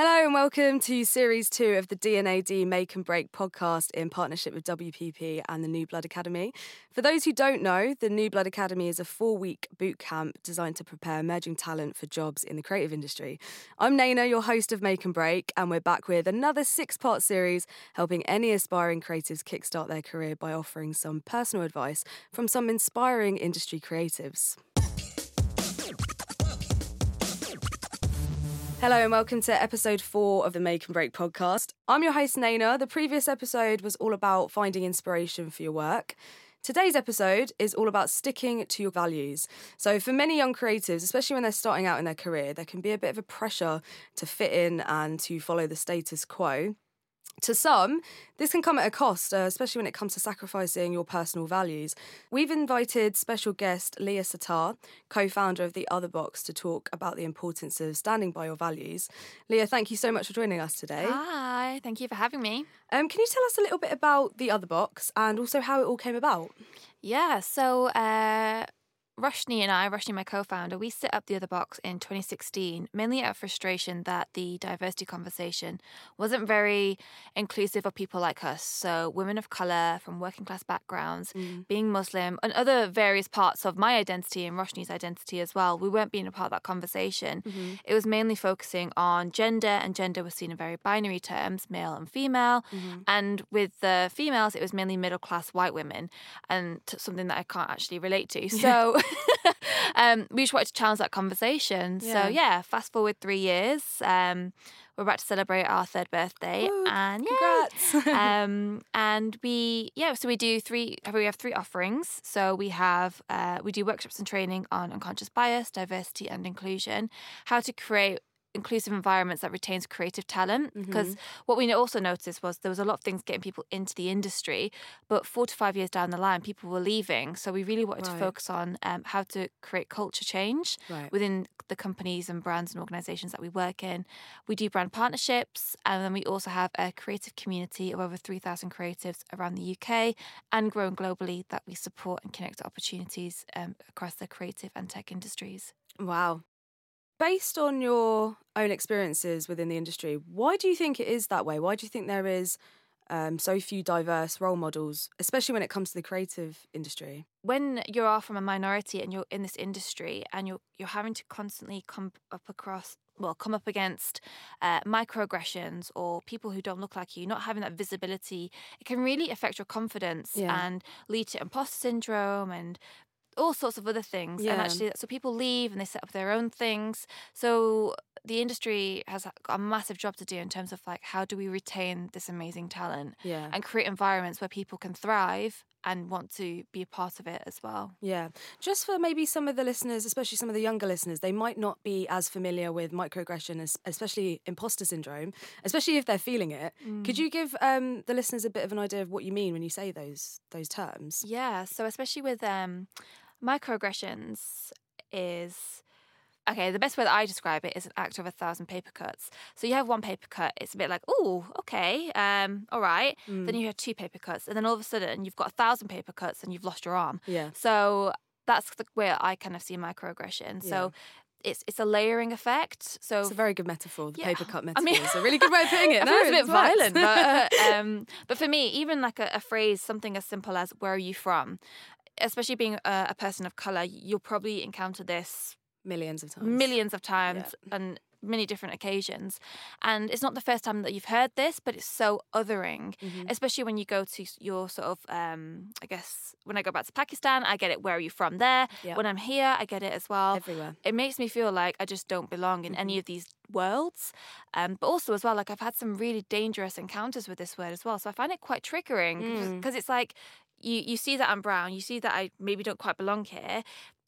Hello and welcome to series two of the D&AD Make and Break podcast in partnership with WPP and the New Blood Academy. For those who don't know, the New Blood Academy is a four week boot camp designed to prepare emerging talent for jobs in the creative industry. I'm Naina, your host of Make and Break, and we're back with another six part series helping any aspiring creatives kickstart their career by offering some personal advice from some inspiring industry creatives. Hello and welcome to episode four of the Make and Break podcast. I'm your host, Naina. The previous episode was all about finding inspiration for your work. Today's episode is all about sticking to your values. So, for many young creatives, especially when they're starting out in their career, there can be a bit of a pressure to fit in and to follow the status quo. To some, this can come at a cost, uh, especially when it comes to sacrificing your personal values. We've invited special guest Leyya Sataar, co founder of The Other Box, to talk about the importance of standing by your values. Leyya, thank you so much for joining us today. Hi, thank you for having me. Um, can you tell us a little bit about The Other Box and also how it all came about? Yeah, so uh, Roshni and I, Roshni, my co founder, we set up the other box in 2016, mainly out of frustration that the diversity conversation wasn't very inclusive of people like us. So, women of colour from working class backgrounds, mm. being Muslim, and other various parts of my identity and Roshni's identity as well. We weren't being a part of that conversation. Mm-hmm. It was mainly focusing on gender, and gender was seen in very binary terms male and female. Mm-hmm. And with the females, it was mainly middle class white women, and something that I can't actually relate to. So, um, we just wanted to challenge that conversation. Yeah. So yeah, fast forward three years. Um, we're about to celebrate our third birthday, and congrats! um, and we yeah, so we do three. We have three offerings. So we have uh, we do workshops and training on unconscious bias, diversity, and inclusion. How to create inclusive environments that retains creative talent because mm-hmm. what we also noticed was there was a lot of things getting people into the industry but four to five years down the line people were leaving so we really wanted right. to focus on um, how to create culture change right. within the companies and brands and organizations that we work in we do brand partnerships and then we also have a creative community of over 3000 creatives around the uk and growing globally that we support and connect opportunities um, across the creative and tech industries Wow, based on your own experiences within the industry, why do you think it is that way? Why do you think there is um, so few diverse role models, especially when it comes to the creative industry? When you are from a minority and you're in this industry and you're you're having to constantly come up across well come up against uh, microaggressions or people who don't look like you not having that visibility it can really affect your confidence yeah. and lead to imposter syndrome and all sorts of other things. Yeah. And actually, so people leave and they set up their own things. So the industry has got a massive job to do in terms of like how do we retain this amazing talent yeah. and create environments where people can thrive and want to be a part of it as well. Yeah. Just for maybe some of the listeners, especially some of the younger listeners, they might not be as familiar with microaggression, especially imposter syndrome, especially if they're feeling it. Mm. Could you give um, the listeners a bit of an idea of what you mean when you say those those terms? Yeah. So especially with um, Microaggressions is okay, the best way that I describe it is an act of a thousand paper cuts. So you have one paper cut, it's a bit like, oh, okay, um, all right. Mm. Then you have two paper cuts, and then all of a sudden you've got a thousand paper cuts and you've lost your arm. Yeah. So that's the way I kind of see microaggression. Yeah. So it's it's a layering effect. So it's a very good metaphor. The yeah, paper cut metaphor. I mean, it's a really good way of putting it. No, it's a bit violent, but uh, um, but for me, even like a, a, phrase, something as simple as "Where are you from?" Especially being a, a person of color, you'll probably encounter this millions of times, millions of times, yeah. and many different occasions. And it's not the first time that you've heard this, but it's so othering, mm-hmm. especially when you go to your sort of, um, I guess, when I go back to Pakistan, I get it. Where are you from there? Yeah. When I'm here, I get it as well. Everywhere. It makes me feel like I just don't belong in mm-hmm. any of these worlds. Um, but also, as well, like I've had some really dangerous encounters with this word as well. So I find it quite triggering because mm. it's like, you you see that I'm brown, you see that I maybe don't quite belong here.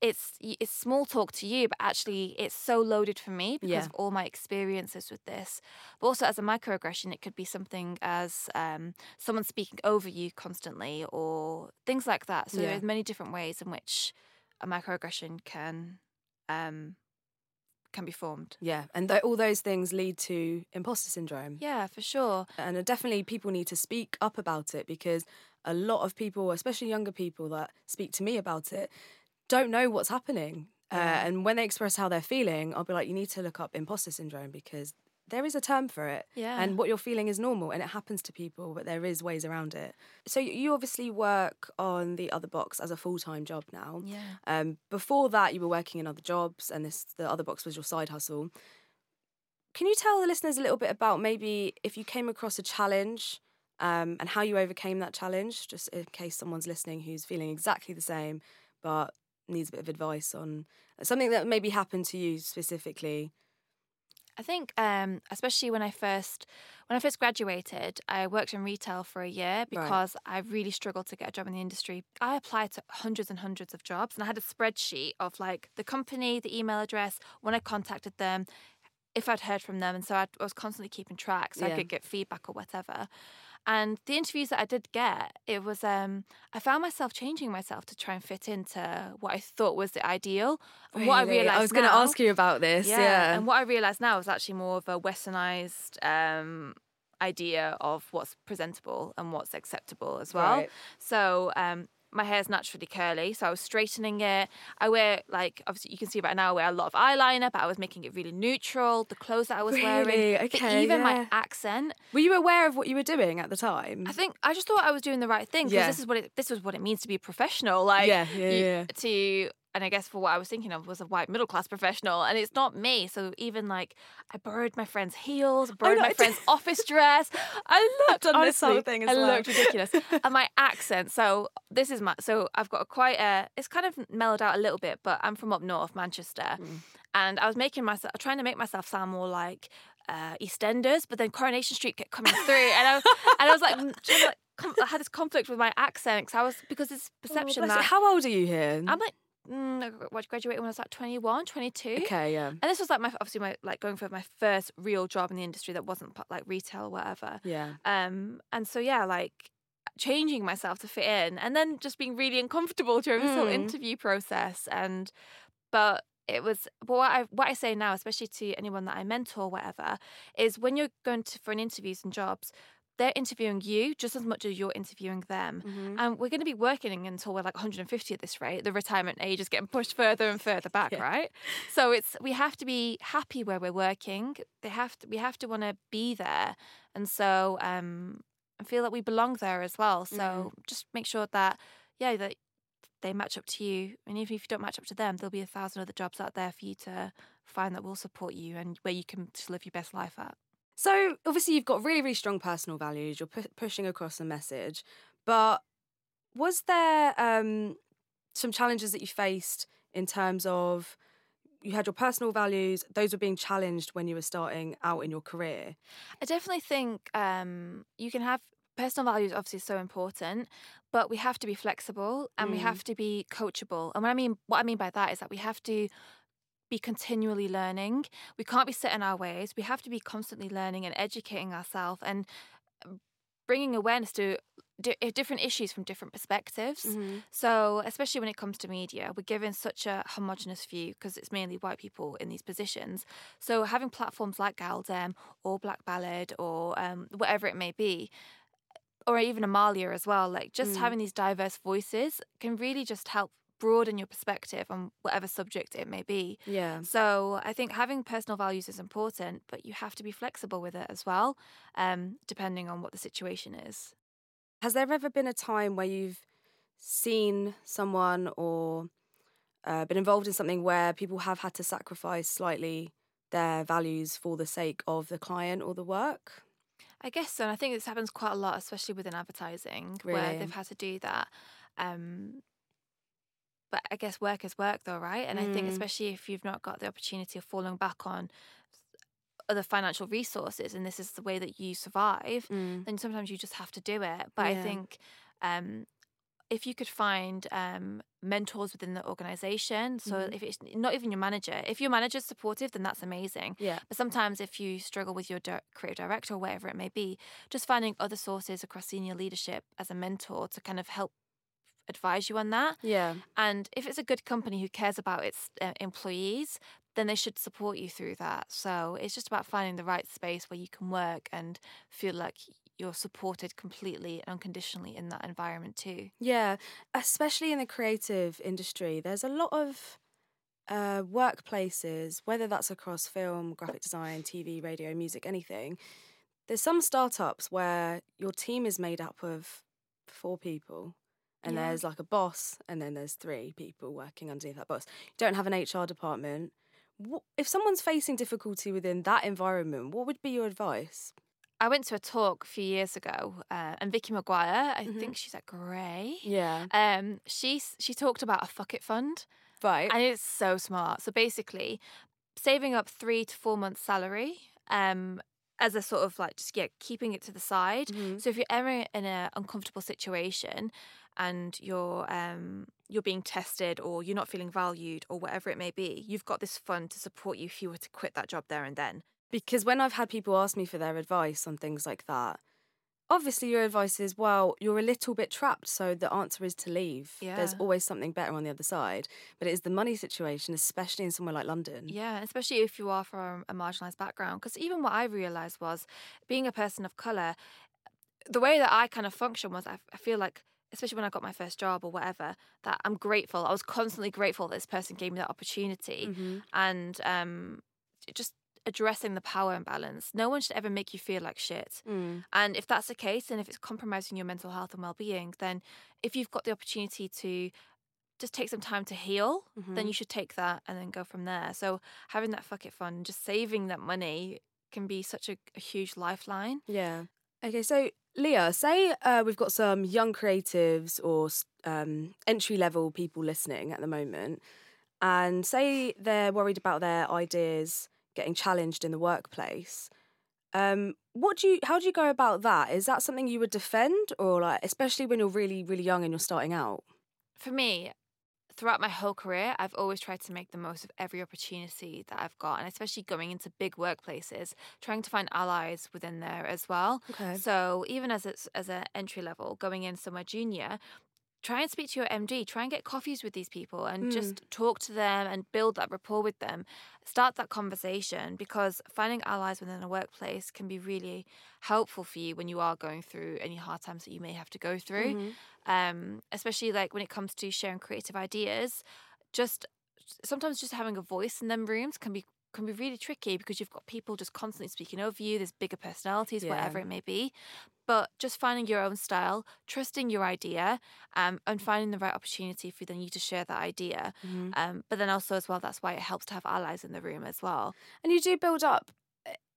It's it's small talk to you, but actually it's so loaded for me because yeah. of all my experiences with this. But also as a microaggression, it could be something as um, someone speaking over you constantly or things like that. So yeah. there's many different ways in which a microaggression can um, can be formed. Yeah, and th- all those things lead to imposter syndrome. Yeah, for sure. And definitely people need to speak up about it because a lot of people, especially younger people that speak to me about it, don't know what's happening. Uh, and when they express how they're feeling, I'll be like, you need to look up imposter syndrome because there is a term for it. Yeah. And what you're feeling is normal and it happens to people, but there is ways around it. So you obviously work on the other box as a full-time job now. yeah. Um, before that, you were working in other jobs, and this the other box was your side hustle. Can you tell the listeners a little bit about maybe if you came across a challenge um, and how you overcame that challenge, just in case someone's listening who's feeling exactly the same but needs a bit of advice on something that maybe happened to you specifically? I think, um, especially when I first when I first graduated, I worked in retail for a year because I really struggled to get a job in the industry. I applied to hundreds and hundreds of jobs, and I had a spreadsheet of like the company, the email address, when I contacted them, if I'd heard from them, and so I'd, I was constantly keeping track so Yeah. I could get feedback or whatever. And the interviews that I did get, it was um, I found myself changing myself to try and fit into what I thought was the ideal. And what I realized I was going to ask you about this. yeah. Yeah. And what I realised now is actually more of a westernized um, idea of what's presentable and what's acceptable as well. Right. So um, my hair's naturally curly, so I was straightening it. I wear like obviously you can see right now I wear a lot of eyeliner, but I was making it really neutral. The clothes that I was wearing, Really? but Okay, even yeah. my accent. Were you aware of what you were doing at the time? I think I just thought I was doing the right thing because Yeah. this is what it this was what it means to be professional. Like Yeah, yeah, you- yeah. to and I guess for what I was thinking of was a white middle class professional, and it's not me. So even like I borrowed my friend's heels, borrowed my friend's office dress. I looked done this thing I well. looked ridiculous, and my accent. So this is my so I've got a quite a. It's kind of mellowed out a little bit, but I'm from up north, Manchester, Mm. and I was making myself trying to make myself sound more like. Uh, EastEnders, but then Coronation Street kept coming through, and I was, and I was like, mm, just like I had this conflict with my accent because I was because it's perception Oh, bless you. that How old are you here? I'm like, mm, what, graduated when I was like 21, 22. okay, yeah. And this was like my obviously my like going for my first real job in the industry that wasn't like retail or whatever. Yeah. Um, and so yeah, like changing myself to fit in, and then just being really uncomfortable during this whole Mm. interview process. And but it was but what I what I say now, especially to anyone that I mentor, or whatever, is when you're going to for an interviews and jobs. They're interviewing you just as much as you're interviewing them. Mhm. And we're going to be working until we're like 150 at this rate. The retirement age is getting pushed further and further back, Yeah. right? So it's we have to be happy where we're working. They have to we have to want to be there, and so um, I feel that we belong there as well. So Mm-hmm. just make sure that yeah that they match up to you, and even if you don't match up to them, there'll be a thousand other jobs out there for you to find that will support you and where you can live your best life at. So obviously you've got really, really strong personal values. You're pu- pushing across a message, but was there um, some challenges that you faced in terms of you had your personal values; those were being challenged when you were starting out in your career. I definitely think um, you can have personal values. Obviously, so important, but we have to be flexible and we Mm. have to be coachable. And what I mean, what I mean by that is that we have to be continually learning. We can't be set in our ways. We have to be constantly learning and educating ourselves and um, bringing awareness to di- uh, different issues from different perspectives. Mm-hmm. So, especially when it comes to media, we're given such a homogenous view because it's mainly white people in these positions. So, having platforms like gal-dem or Black Ballad or um, whatever it may be, or even Amaliah as well, like just Mm. having these diverse voices can really just help broaden your perspective on whatever subject it may be. Yeah. So I think having personal values is important, but you have to be flexible with it as well, um, depending on what the situation is. Has there ever been a time where you've seen someone or uh, been involved in something where people have had to sacrifice slightly their values for the sake of the client or the work? I guess so. And I think this happens quite a lot, especially within advertising, where they've had to do that. Um, but I guess work is work, though, right? And I think, Mm. especially if you've not got the opportunity of falling back on other financial resources and this is the way that you survive, then sometimes you just have to do it. But I think um, if you could find um, mentors within the organization, so Mhm. if it's not even your manager, if your manager's supportive, then that's amazing. Yeah. But sometimes if you struggle with your di- creative director or whatever it may be, just finding other sources across senior leadership as a mentor to kind of help advise you on that. Yeah. And if it's a good company who cares about its uh, employees, then they should support you through that. So it's just about finding the right space where you can work and feel like you're supported completely and unconditionally in that environment too. Yeah, especially in the creative industry, there's a lot of uh, workplaces, whether that's across film, graphic design, TV, radio, music, anything, there's some startups where your team is made up of four people. And Yeah. there's like a boss, and then there's three people working underneath that boss. You don't have an HR department. What, if someone's facing difficulty within that environment, what would be your advice? I went to a talk a few years ago, uh, and Vicki Maguire, I Mhm. think she's at Grey. Yeah. Um, she she talked about a fuck it fund, Right. and it's so smart. So basically, saving up three to four months' salary, um, as a sort of like just yeah, keeping it to the side. Mhm. So if you're ever in an uncomfortable situation and you're um you're being tested or you're not feeling valued or whatever it may be, you've got this fund to support you if you were to quit that job there and then. Because when I've had people ask me for their advice on things like that, obviously your advice is, well, you're a little bit trapped, so the answer is to leave. There's always something better on the other side. But it is the money situation, especially in somewhere like London. Yeah, especially if you are from a marginalised background. Because even what I realised was being a person of colour, the way that I kind of function was I, I feel like, especially when I got my first job or whatever, that I'm grateful. I was constantly grateful that this person gave me that opportunity. Mhm. And um, just addressing the power imbalance. No one should ever make you feel like shit. Mm. And if that's the case, and if it's compromising your mental health and well being, then if you've got the opportunity to just take some time to heal, then Mhm. you should take that and then go from there. So having that fuck it fund, just saving that money can be such a, a huge lifeline. Yeah. Okay, so Leyya, say uh, we've got some young creatives or um, entry level people listening at the moment, and say they're worried about their ideas getting challenged in the workplace. Um, what do you? How do you go about that? Is that something you would defend, or like, especially when you're really, really young and you're starting out? For me, throughout my whole career, I've always tried to make the most of every opportunity that I've got, and especially going into big workplaces, trying to find allies within there as well. Okay. So even as it's as an entry level, going in somewhere junior, try and speak to your MD. Try and get coffees with these people and Mm. just talk to them and build that rapport with them. Start that conversation because finding allies within a workplace can be really helpful for you when you are going through any hard times that you may have to go through. Mhm. Um, especially like when it comes to sharing creative ideas, just sometimes just having a voice in them rooms can be can be really tricky because you've got people just constantly speaking over you. There's bigger personalities, Yeah. whatever it may be. But just finding your own style, trusting your idea, um, and finding the right opportunity for then you to share that idea. Mhm. Um, but then also as well, that's why it helps to have allies in the room as well. And you do build up.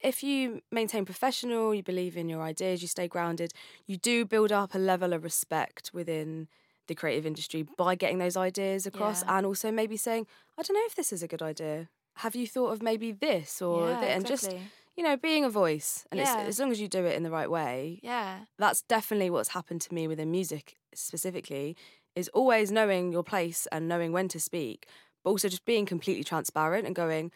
If you maintain professional, you believe in your ideas, you stay grounded, you do build up a level of respect within the creative industry by getting those ideas across Yeah. and also maybe saying, I don't know if this is a good idea. Have you thought of maybe this or yeah, that? And just, you know, being a voice. And Yeah. it's, as long as you do it in the right way, yeah, that's definitely what's happened to me within music specifically is always knowing your place and knowing when to speak, but also just being completely transparent and going,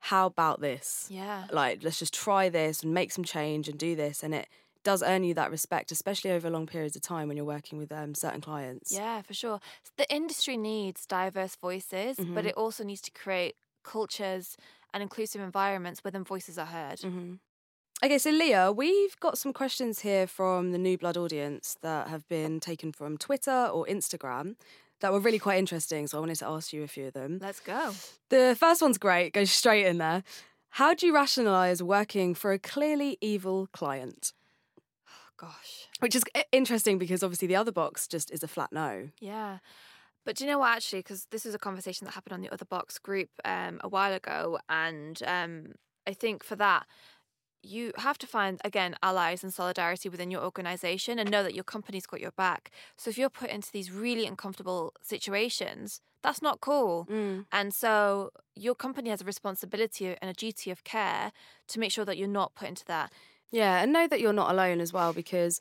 how about this? yeah. Like, let's just try this and make some change and do this. And it does earn you that respect, especially over long periods of time when you're working with um, certain clients. Yeah, for sure. The industry needs diverse voices, but Mhm. it also needs to create cultures and inclusive environments where them voices are heard. hmm Okay, so Leyya, we've got some questions here from the New Blood audience that have been taken from Twitter or Instagram that were really quite interesting. So I wanted to ask you a few of them. Let's go. The first one's great, goes straight in there. How do you rationalise working for a clearly evil client? Oh, gosh. Which is interesting because obviously the other box just is a flat no. Yeah. But do you know what, actually? Because this is a conversation that happened on the Other Box group um, a while ago. And um, I think for that, you have to find, again, allies and solidarity within your organization and know that your company's got your back. So if you're put into these really uncomfortable situations, that's not cool. And so your company has a responsibility and a duty of care to make sure that you're not put into that. Yeah, and know that you're not alone as well because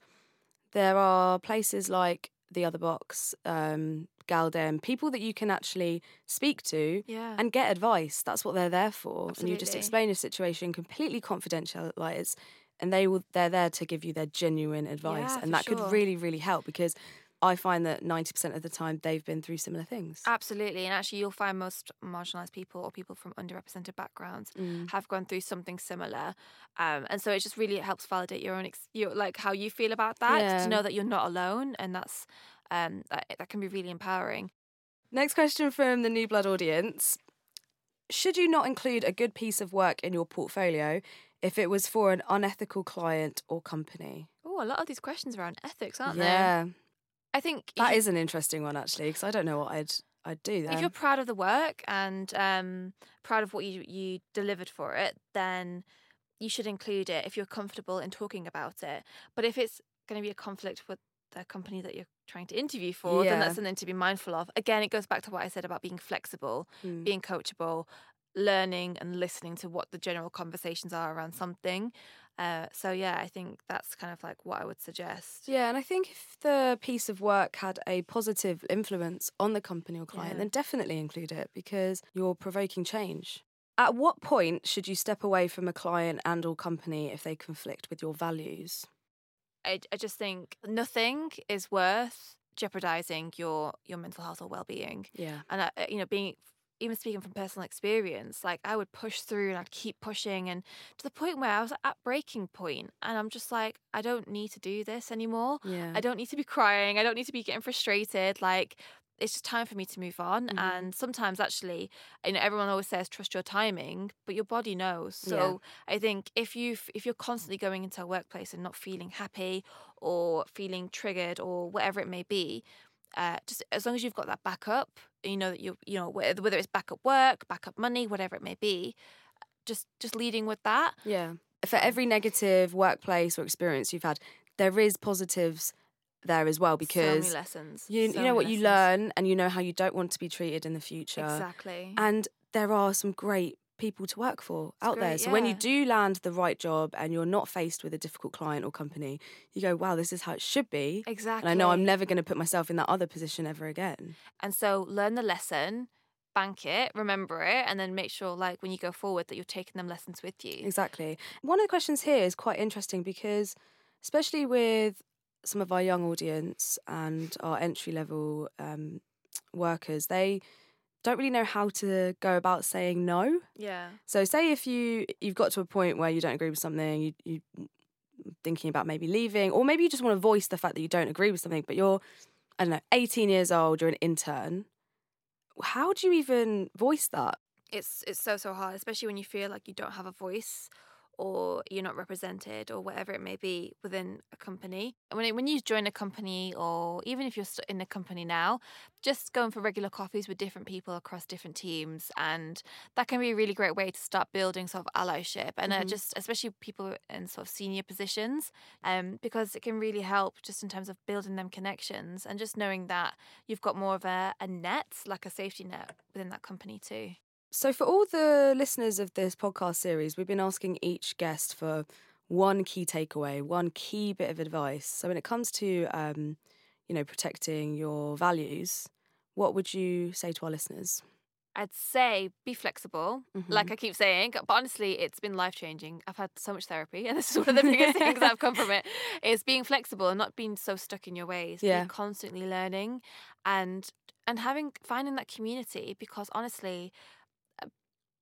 there are places like the other box, um, gal-dem, people that you can actually speak to Yeah. and get advice. That's what they're there for. And you just explain your situation completely confidential, like it's, and they will they're there to give you their genuine advice, Yeah, and that sure. could really really help because I find that ninety percent of the time they've been through similar things. Absolutely. And actually, you'll find most marginalised people or people from underrepresented backgrounds Mm. have gone through something similar. Um, and so it just really helps validate your own, ex- your, like how you feel about that Yeah. to know that you're not alone. And that's, um, that, that can be really empowering. Next question from the New Blood audience. should you not include a good piece of work in your portfolio if it was for an unethical client or company? Oh, a lot of these questions around ethics, aren't they? yeah, I think that if, is an interesting one actually because I don't know what I'd I'd do then. if you're proud of the work and um, proud of what you you delivered for it, then you should include it if you're comfortable in talking about it. But if it's going to be a conflict with the company that you're trying to interview for, then that's something to be mindful of. Again, it goes back to what I said about being flexible, Mm. being coachable, learning and listening to what the general conversations are around something. Uh, so yeah, I think that's kind of like what I would suggest. Yeah, and I think if the piece of work had a positive influence on the company or client, Yeah. then definitely include it because you're provoking change. At what point should you step away from a client and or company if they conflict with your values? I, I just think nothing is worth jeopardizing your your mental health or well-being Yeah. and I, you know being even speaking from personal experience like i would push through and i'd keep pushing and to the point where i was at breaking point and i'm just like i don't need to do this anymore Yeah. i don't need to be crying i don't need to be getting frustrated like it's just time for me to move on Mhm. and sometimes actually you know everyone always says trust your timing but your body knows so Yeah. i think if you if you're constantly going into a workplace and not feeling happy or feeling triggered or whatever it may be uh, just as long as you've got that backup you know that you you know whether whether it's backup work backup money whatever it may be just just leading with that Yeah. For every negative workplace or experience you've had, there is positives there as well so because many lessons you so you know what many you learn and you know how you don't want to be treated in the future. exactly And there are some great people to work for out there. great, So when you do land the right job and you're not faced with a difficult client or company, you go, wow, this is how it should be. exactly And I know I'm never going to put myself in that other position ever again. And so learn the lesson, bank it, remember it, and then make sure, like, when you go forward, that you're taking them lessons with you. Exactly. One of the questions here is quite interesting because, especially with some of our young audience and our entry level um, workers, they don't really know how to go about saying no. Yeah. So say if you you've got to a point where you don't agree with something, you you mm, thinking about maybe leaving, or maybe you just want to voice the fact that you don't agree with something, but you're I don't know, 18 years old, you're an intern. How do you even voice that? It's it's so so hard, especially when you feel like you don't have a voice or you're not represented or whatever it may be within a company. When it, when you join a company or even if you're in a company now, just going for regular coffees with different people across different teams and that can be a really great way to start building sort of allyship and uh, Mhm. just especially people in sort of senior positions um because it can really help just in terms of building them connections and just knowing that you've got more of a, a net like a safety net within that company too. So, for all the listeners of this podcast series, we've been asking each guest for one key takeaway, one key bit of advice. So, when it comes to, um, you know, protecting your values, what would you say to our listeners? I'd say be flexible, like Mhm. I keep saying. But honestly, it's been life changing. I've had so much therapy, and this is one of the biggest things I've come from it: is being flexible and not being so stuck in your ways. Yeah. Being constantly learning, and and having finding that community. Because honestly,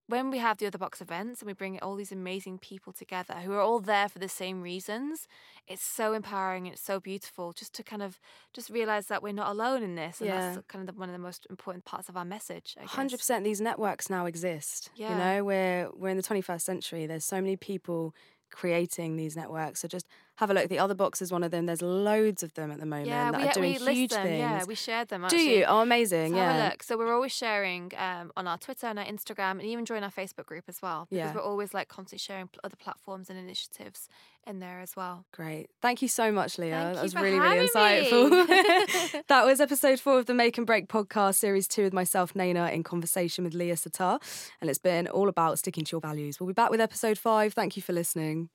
when we have the other box events and we bring all these amazing people together who are all there for the same reasons, it's so empowering and it's so beautiful just to kind of just realize that we're not alone in this. And Yeah. that's kind of the, one of the most important parts of our message. I guess. Hundred percent. These networks now exist. yeah. You know, we're we're in the twenty first century. There's so many people creating these networks. So just have a look. The other box is one of them. There's loads of them at the moment Yeah, that we, are doing we huge them. things. Yeah, we shared them. Do you? Oh, amazing! So yeah. Have a look. So we're always sharing um, on our Twitter and our Instagram, and even join our Facebook group as well. Because Yeah. we're always like constantly sharing other platforms and initiatives in there as well. Great. Thank you so much, Leyya. Thank that you was for really, really insightful. that was episode four of the Make and Break podcast, series two with myself, Naina, in conversation with Leyya Sataar. And it's been all about sticking to your values. We'll be back with episode five. Thank you for listening.